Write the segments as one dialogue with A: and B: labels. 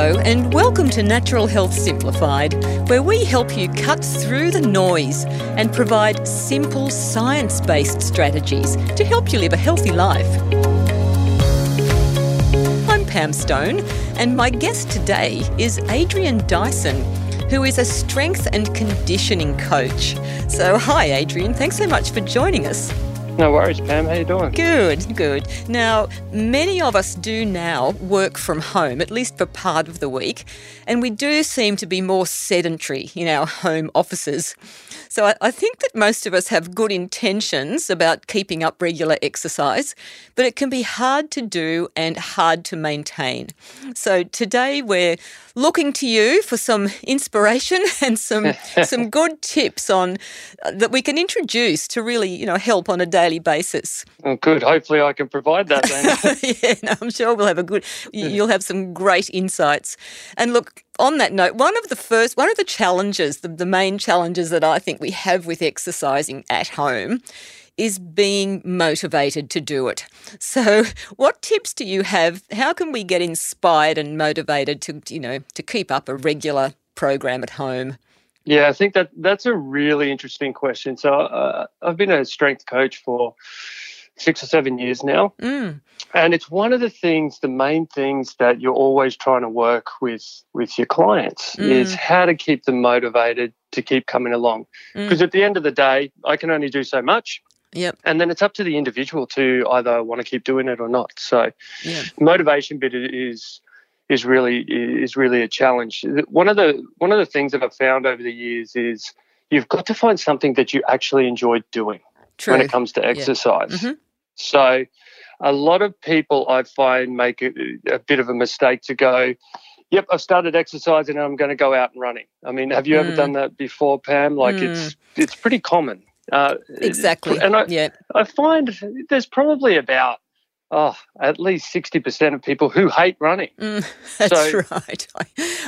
A: And welcome to Natural Health Simplified, where we help you cut through the noise and provide simple, science based strategies to help you live a healthy life. I'm Pam Stone, and my guest today is Adrian Dyson, who is a strength and conditioning coach. So, hi, Adrian. Thanks so much for joining us.
B: No worries, Pam. How you doing?
A: Good, good. Now, many of us do now work from home, at least for part of the week, and we do seem to be more sedentary in our home offices. So I, I think that most of us have good intentions about keeping up regular exercise, but it can be hard to do and hard to maintain. So today we're looking to you for some inspiration and some some good tips on uh, that we can introduce to really, you know, help on a daily basis.
B: Oh, good. Hopefully, I can provide that. Then.
A: yeah, no, I'm sure we'll have a good. You'll have some great insights. And look, on that note, one of the first, one of the challenges, the, the main challenges that I think we have with exercising at home is being motivated to do it. So, what tips do you have? How can we get inspired and motivated to, you know, to keep up a regular program at home?
B: Yeah, I think that that's a really interesting question. So, uh, I've been a strength coach for six or seven years now.
A: Mm.
B: And it's one of the things, the main things that you're always trying to work with with your clients
A: Mm.
B: is how to keep them motivated to keep coming along.
A: Mm.
B: Because at the end of the day, I can only do so much.
A: Yep.
B: And then it's up to the individual to either want to keep doing it or not. So
A: Yeah.
B: motivation bit is is really is really a challenge. One of the one of the things that I've found over the years is you've got to find something that you actually enjoy doing
A: True.
B: when it comes to exercise.
A: Mhm.
B: So a lot of people I find make a, a bit of a mistake to go, yep, I've started exercising and I'm going to go out and running. I mean, have you ever
A: Mm.
B: done that before, Pam? Like it's it's pretty common. Uh,
A: Exactly.
B: And I,
A: yeah.
B: I find there's probably about oh at least sixty percent of people who hate running.
A: Mm, that's
B: So-
A: right. I,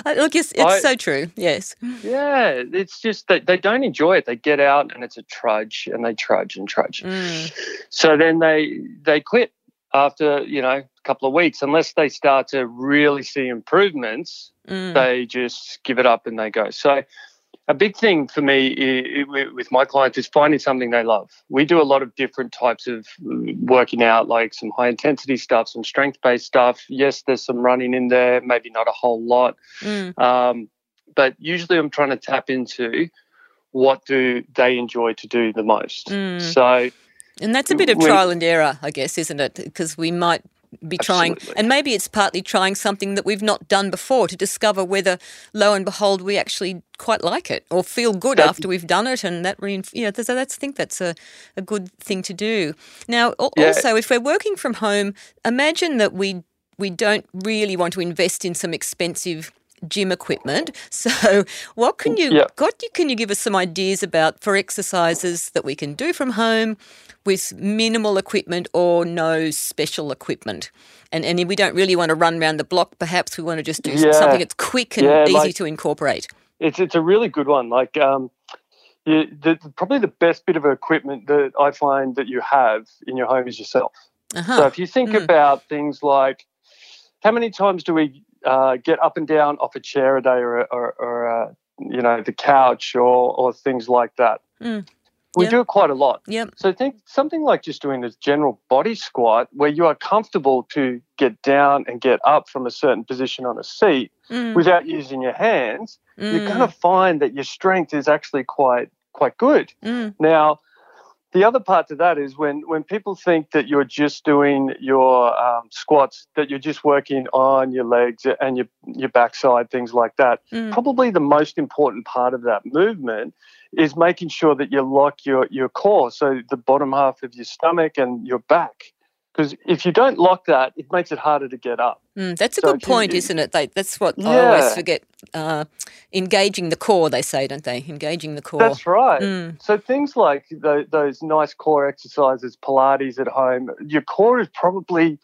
A: I, look, it's, it's
B: I-
A: so true. Yes.
B: Yeah, it's just that they don't enjoy it. They get out and it's a trudge, and they trudge and trudge.
A: Mm,
B: So then they they quit after you know a couple of weeks, unless they start to really see improvements.
A: mm,
B: They just give it up and they go. So. A big thing for me with my clients is finding something they love. We do a lot of different types of mm, working out, like some high intensity stuff, some strength based stuff. Yes, there's some running in there, maybe not a whole lot.
A: mm,
B: Um, but usually I'm trying to tap into what do they enjoy to do the most.
A: Mm.
B: So
A: And that's a bit of
B: when-
A: trial and error, I guess, isn't it? Because we might be trying,
B: Absolutely.
A: and maybe it's partly trying something that we've not done before to discover whether, lo and behold, we actually quite like it or feel good
B: That-
A: after we've done it. And that, reinf- yeah, so that's, I think that's a, a good thing to do. Now,
B: Yeah.
A: also, if we're working from home, imagine that we we don't really want to invest in some expensive gym equipment. So, what can mm, you
B: Yeah.
A: what you- can you give us some ideas about for exercises that we can do from home with minimal equipment or no special equipment? And and we don't really want to run around the block, perhaps we want to just do
B: Yeah.
A: something that's quick and
B: Yeah,
A: easy
B: like-
A: to incorporate.
B: it's it's a really good one. Like um, you, the, probably the best bit of equipment that I find that you have in your home is yourself.
A: Uh-huh.
B: So if you think
A: Mm.
B: about things like how many times do we uh, get up and down off a chair a day or or, or uh, you know the couch or or things like that.
A: Mm.
B: We
A: Yeah.
B: do it quite a lot.
A: Yep.
B: So think something like just doing this general body squat where you are comfortable to get down and get up from a certain position on a seat
A: Mm,
B: without using your hands, you're
A: mm,
B: going to find that your strength is actually quite quite good.
A: mm,
B: Now, the other part to that is when when people think that you're just doing your um, squats, that you're just working on your legs and your your backside, things like that.
A: mm.
B: Probably the most important part of that movement is making sure that you lock your your core, so the bottom half of your stomach and your back. Because if you don't lock that, it makes it harder to get up.
A: Mm, that's a
B: So
A: good
B: if you-
A: point, isn't it? They, that's what I always forget. Uh, engaging the core, they say, don't they? Engaging the core.
B: That's right.
A: Mm,
B: So things like tho- those nice core exercises, Pilates at home, your core is probably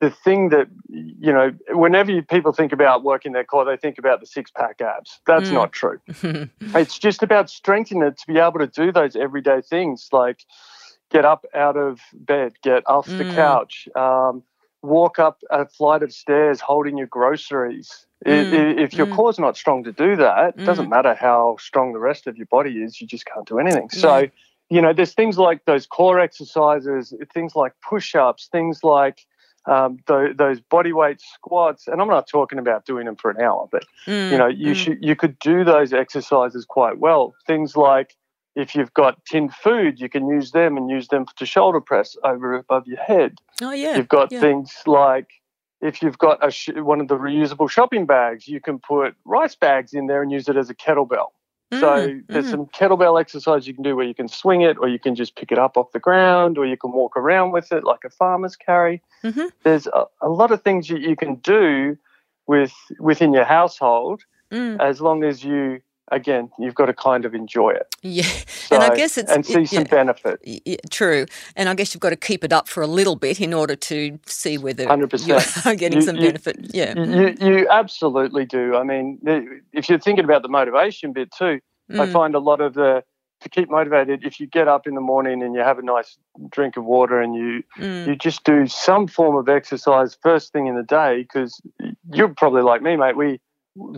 B: the thing that you know. Whenever you, people think about working their core, they think about the six pack abs. That's
A: Mm.
B: not true. It's just about strengthening it to be able to do those everyday things like get up out of bed, get off the
A: Mm.
B: couch, um, walk up a flight of stairs holding your groceries. I- If your
A: mm.
B: core's not strong to do that, it doesn't
A: Mm.
B: matter how strong the rest of your body is, you just can't do anything. So, you know, there's things like those core exercises, things like push ups, things like um, th- those body weight squats. And I'm not talking about doing them for an hour, but
A: Mm,
B: you know you
A: mm.
B: should you could do those exercises quite well things like if you've got tinned food you can use them and use them to shoulder press over above your head
A: Oh yeah.
B: you've got
A: yeah.
B: things like if you've got a sh- one of the reusable shopping bags you can put rice bags in there and use it as a kettlebell so
A: Mm,
B: there's
A: mm.
B: some kettlebell exercise you can do where you can swing it or you can just pick it up off the ground or you can walk around with it like a farmer's carry
A: Mhm.
B: there's a, a lot of things you, you can do with within your household
A: Mm.
B: as long as you again you've got to kind of enjoy it
A: Yeah,
B: so,
A: and I guess it's
B: and see
A: it-
B: some
A: yeah,
B: benefit
A: yeah, true. And I guess you've got to keep it up for a little bit in order to see whether
B: 100%.
A: you are getting
B: You-
A: some
B: you-
A: benefit. Yeah.
B: you, you absolutely do i mean if you're thinking about the motivation bit too i
A: Mm,
B: find a lot of the to keep motivated if you get up in the morning and you have a nice drink of water and you
A: mm.
B: you just do some form of exercise first thing in the day because you're probably like me mate we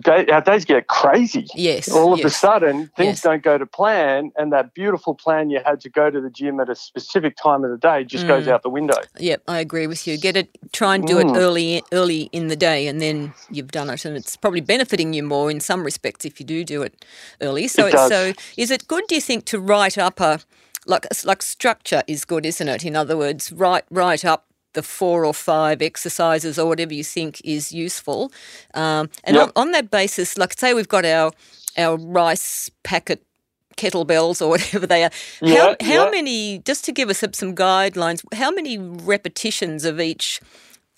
B: day, our days get crazy
A: Yes.
B: all of a sudden things
A: Yes.
B: don't go to plan and that beautiful plan you had to go to the gym at a specific time of the day just goes
A: Mm.
B: out the window
A: Yep, I agree with you. Get it. Try and do it
B: Mm.
A: early, early in the day, and then you've done it, and it's probably benefiting you more in some respects if you do do it early. So,
B: It
A: so is it good? Do you think to write up a like like structure is good, isn't it? In other words, write write up the four or five exercises or whatever you think is useful, um, and
B: Yep.
A: on, on that basis, like say we've got our our rice packet kettlebells or whatever they are. How how many? Just to give us some- guidelines, how many repetitions of each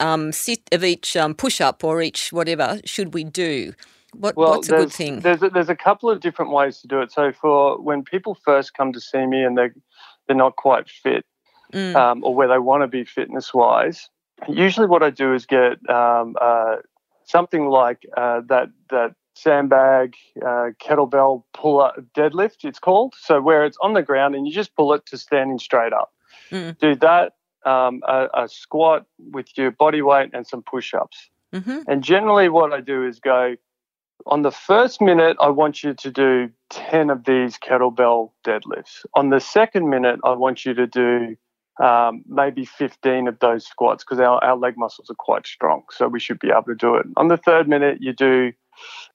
A: um, sit of each um, push up or each whatever should we do? What
B: well
A: what's a good thing?
B: there's a, there's a couple of different ways to do it so for when people first come to see me and they're they're not quite fit
A: Mm,
B: um, or where they want to be fitness wise usually what i do is get um, uh, something like uh, that that sandbag uh, kettlebell pull up deadlift it's called. So where it's on the ground and you just pull it to standing straight up.
A: Mm.
B: do that um, a, a squat with your body weight and some push-ups.
A: Hmm
B: and generally what i do is go on the first minute i want you to do 10 of these kettlebell deadlifts. On the second minute i want you to do um, maybe 15 of those squats because our, our leg muscles are quite strong so we should be able to do it on the third minute you do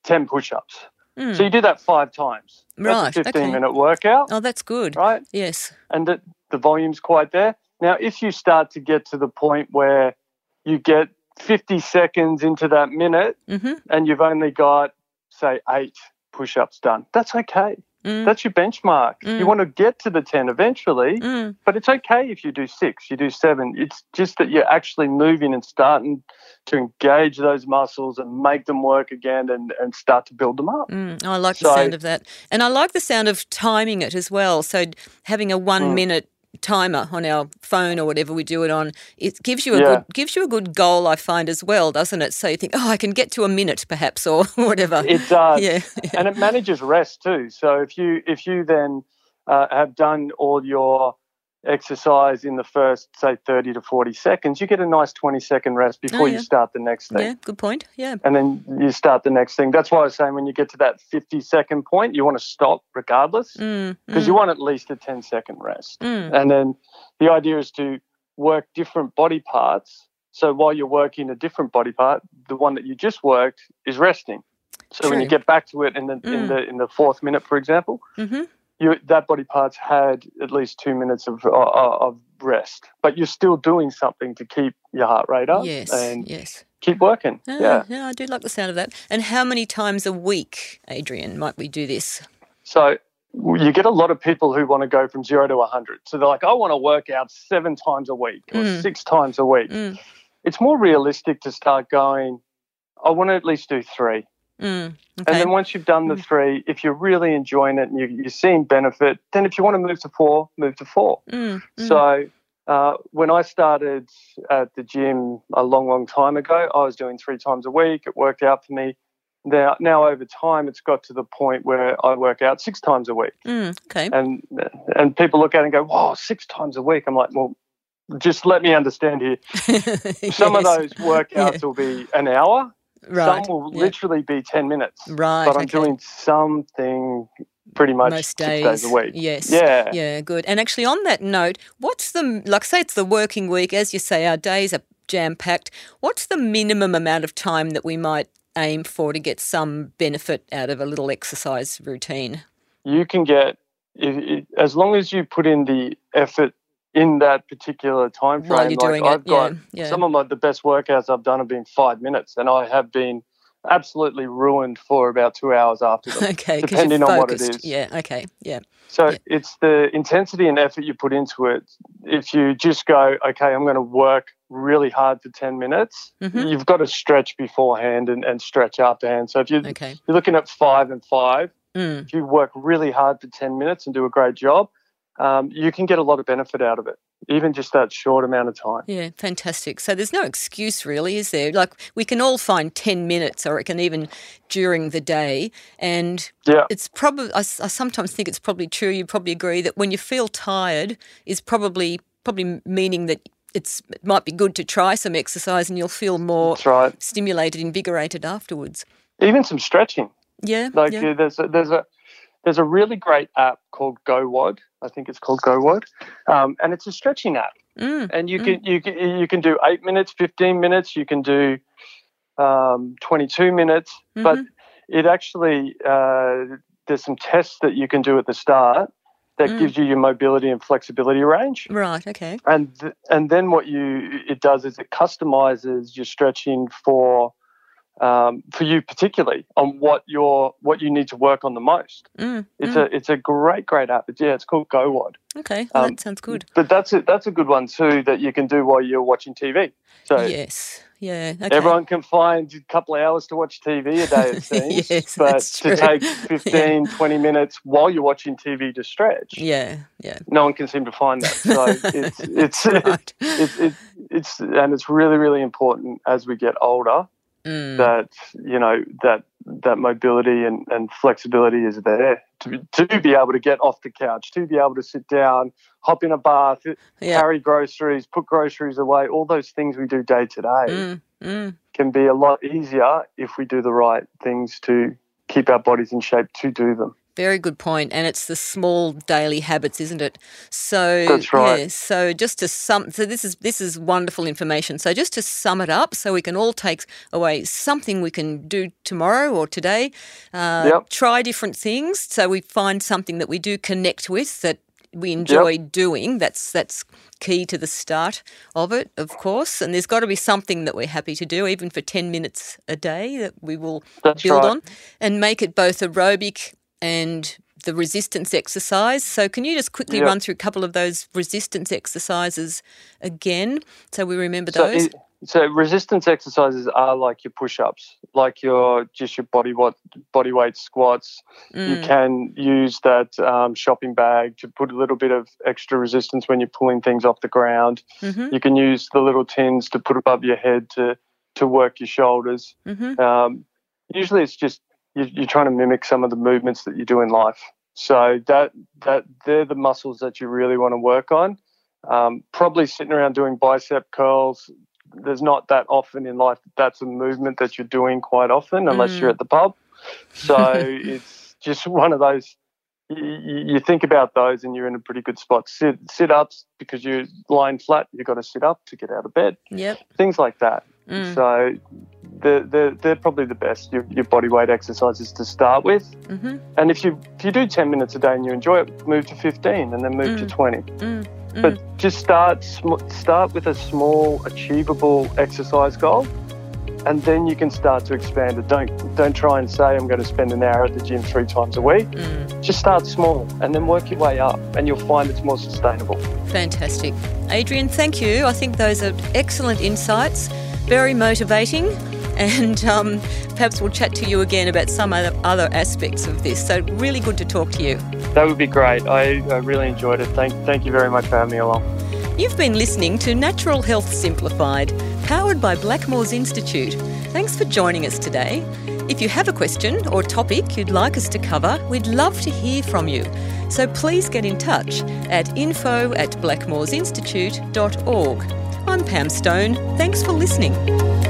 B: 10 push-ups
A: Mm.
B: so you do that five times
A: Right,
B: That's a 15
A: okay.
B: minute workout
A: Oh, that's good.
B: right
A: Yes.
B: and the, the volume's quite there. Now, if you start to get to the point where you get 50 seconds into that minute
A: hmm
B: and you've only got, say, eight push ups done, that's okay.
A: Mm.
B: That's your benchmark.
A: Mm.
B: You want to get to the 10 eventually,
A: Mm.
B: but it's okay if you do six, you do seven. It's just that you're actually moving and starting to engage those muscles and make them work again and, and start to build them up.
A: Mm, I like the sound of that. And I like the sound of timing it as well. So having a one
B: Mm.
A: minute timer on our phone or whatever we do it on, it gives you a
B: Yeah.
A: good gives you a good goal, I find as well, doesn't it? So you think, oh, I can get to a minute perhaps or whatever.
B: It does.
A: yeah.
B: and it manages rest too. So if you if you then uh, have done all your exercise in the first say 30 to 40 seconds you get a nice 20 second rest before
A: Oh, yeah.
B: you start the next thing
A: Yeah, good point. Yeah.
B: and then you start the next thing that's why i was saying when you get to that 50 second point you want to stop regardless
A: Mm,
B: because
A: mm,
B: you want at least a 10 second rest
A: mm.
B: and then the idea is to work different body parts so while you're working a different body part the one that you just worked is resting so when you get back to it in the
A: Mm.
B: in the in the fourth minute for example
A: hmm
B: you that body part's had at least two minutes of uh, of rest, but you're still doing something to keep your heart rate up
A: Yes.
B: and
A: yes.
B: keep working.
A: Ah,
B: yeah.
A: I do like the sound of that. And how many times a week, Adrian, might we do this?
B: So you get a lot of people who want to go from zero to 100. So they're like, I want to work out seven times a week or
A: Mm.
B: six times a week.
A: Mm,
B: It's more realistic to start going, I want to at least do three.
A: Mm,
B: And then once you've done the
A: Mm.
B: three, if you're really enjoying it and you, you're seeing benefit, then if you want to move to four, move to four.
A: Mm, mm,
B: So uh, when I started at the gym a long, long time ago, I was doing three times a week. It worked out for me. Now, now over time, it's got to the point where I work out six times a week,
A: mm, okay.
B: and and people look at it and go, "Whoa, six times a week!" I'm like, "Well, just let me understand here. Some of those workouts will be an hour, Right. Some will yep. literally be 10 minutes.
A: Right.
B: But I'm
A: okay.
B: doing something pretty much
A: most days.
B: days a week.
A: Yes.
B: Yeah.
A: Yeah, good. And actually, on that note, what's the, like, say it's the working week, as you say, our days are jam packed. What's the minimum amount of time that we might aim for to get some benefit out of a little exercise routine?
B: You can get, as long as you put in the effort in that particular time frame.
A: While you're
B: like
A: doing
B: I've
A: it,
B: got
A: yeah, yeah.
B: some of my the best workouts I've done have been five minutes, and I have been absolutely ruined for about two hours after them.
A: okay,
B: depending on what it is.
A: Yeah. Okay. Yeah.
B: So
A: yeah.
B: it's the intensity and effort you put into it. If you just go, okay, I'm going to work really hard for 10 minutes,
A: mm-hmm.
B: you've got to stretch beforehand and, and stretch afterhand. So if you're,
A: okay.
B: you're looking at five and five,
A: mm.
B: if you work really hard for 10 minutes and do a great job, um, you can get a lot of benefit out of it, even just that short amount of time.
A: Yeah, fantastic. So there's no excuse, really, is there? Like we can all find 10 minutes, or it can even during the day. And
B: yeah.
A: it's probably, I, I sometimes think it's probably true, you probably agree, that when you feel tired is probably probably meaning that it's it might be good to try some exercise and you'll feel more
B: right.
A: stimulated, invigorated afterwards.
B: Even some stretching.
A: Yeah.
B: Like
A: yeah.
B: there's a, there's a there's a really great app called GoWOD. I think it's called GoWOD, um, and it's a stretching app.
A: Mm,
B: and you
A: mm.
B: can you can you can do eight minutes, fifteen minutes. You can do um, twenty two minutes,
A: mm-hmm.
B: but it actually uh, there's some tests that you can do at the start that
A: Mm.
B: gives you your mobility and flexibility range.
A: Right. Okay.
B: And th- and then what you it does is it customizes your stretching for um, for you particularly on what your what you need to work on the most.
A: Mm,
B: It's
A: mm.
B: a it's a great great app. It's, yeah, it's called GoWOD.
A: Okay. Well,
B: um,
A: that sounds good.
B: But that's a, that's a good one too that you can do while you're watching TV. So
A: yes. Yeah. Okay.
B: everyone can find a couple of hours to watch TV a day, it seems.
A: Yes,
B: but to take 15, 20 minutes while you're watching TV to stretch,
A: Yeah. Yeah.
B: no one can seem to find that. So it's it's
A: Right.
B: it's it, it's and it's really really important as we get older
A: Mm.
B: that you know that that mobility and, and flexibility is there to be, to be able to get off the couch, to be able to sit down, hop in a bath,
A: Yeah.
B: carry groceries, put groceries away. All those things we do day to day
A: Mm. Mm.
B: can be a lot easier if we do the right things to keep our bodies in shape to do them.
A: Very good point, and it's the small daily habits, isn't it? So
B: That's right.
A: Yeah, so just to sum, so this is this is wonderful information. So just to sum it up, so we can all take away something we can do tomorrow or today. Uh,
B: Yep.
A: Try different things, so we find something that we do connect with that we enjoy doing. That's that's key to the start of it, of course. And there's got to be something that we're happy to do, even for ten minutes a day, that we will
B: That's
A: build
B: right.
A: on and make it both aerobic and the resistance exercise. So, can you just quickly run through a couple of those resistance exercises again so we remember
B: So,
A: those?
B: it- so resistance exercises are like your push-ups, like your just your body what body weight squats. You
A: Mm,
B: can use that um, shopping bag to put a little bit of extra resistance when you're pulling things off the ground.
A: mhm,
B: You can use the little tins to put above your head to to work your shoulders.
A: mhm.
B: Um, usually, it's just you, you're trying to mimic some of the movements that you do in life. So that that they're the muscles that you really want to work on. Um, probably sitting around doing bicep curls. There's not that often in life that that's a movement that you're doing quite often, unless
A: Mm.
B: you're at the pub. So it's just one of those. You, think about those, and you're in a pretty good spot. Sit sit ups because you're lying flat. You've got to sit up to get out of bed.
A: Yep.
B: Things like that.
A: Mm,
B: So they're, probably the best your, your body weight exercises to start with.
A: mhm,
B: And if you if you do 10 minutes a day and you enjoy it, move to 15 and then move to
A: Mm.
B: 20.
A: mm, mm.
B: But just start sm- start with a small achievable exercise goal and then you can start to expand it. Don't don't try and say I'm going to spend an hour at the gym 3 times a week.
A: Mm,
B: Just start small and then work your way up and you'll find it's more sustainable.
A: fantastic. Adrian, thank you. I think those are excellent insights, very motivating, and um, perhaps we'll chat to you again about some other, other aspects of this. So, really good to talk to you.
B: That would be great. I, I really enjoyed it. Thank thank you very much for having me along.
A: You've been listening to Natural Health Simplified, powered by Blackmores Institute. Thanks for joining us today. If you have a question or topic you'd like us to cover, we'd love to hear from you. So please get in touch at info at blackmoresinstitute.org. I'm Pam Stone. Thanks for listening.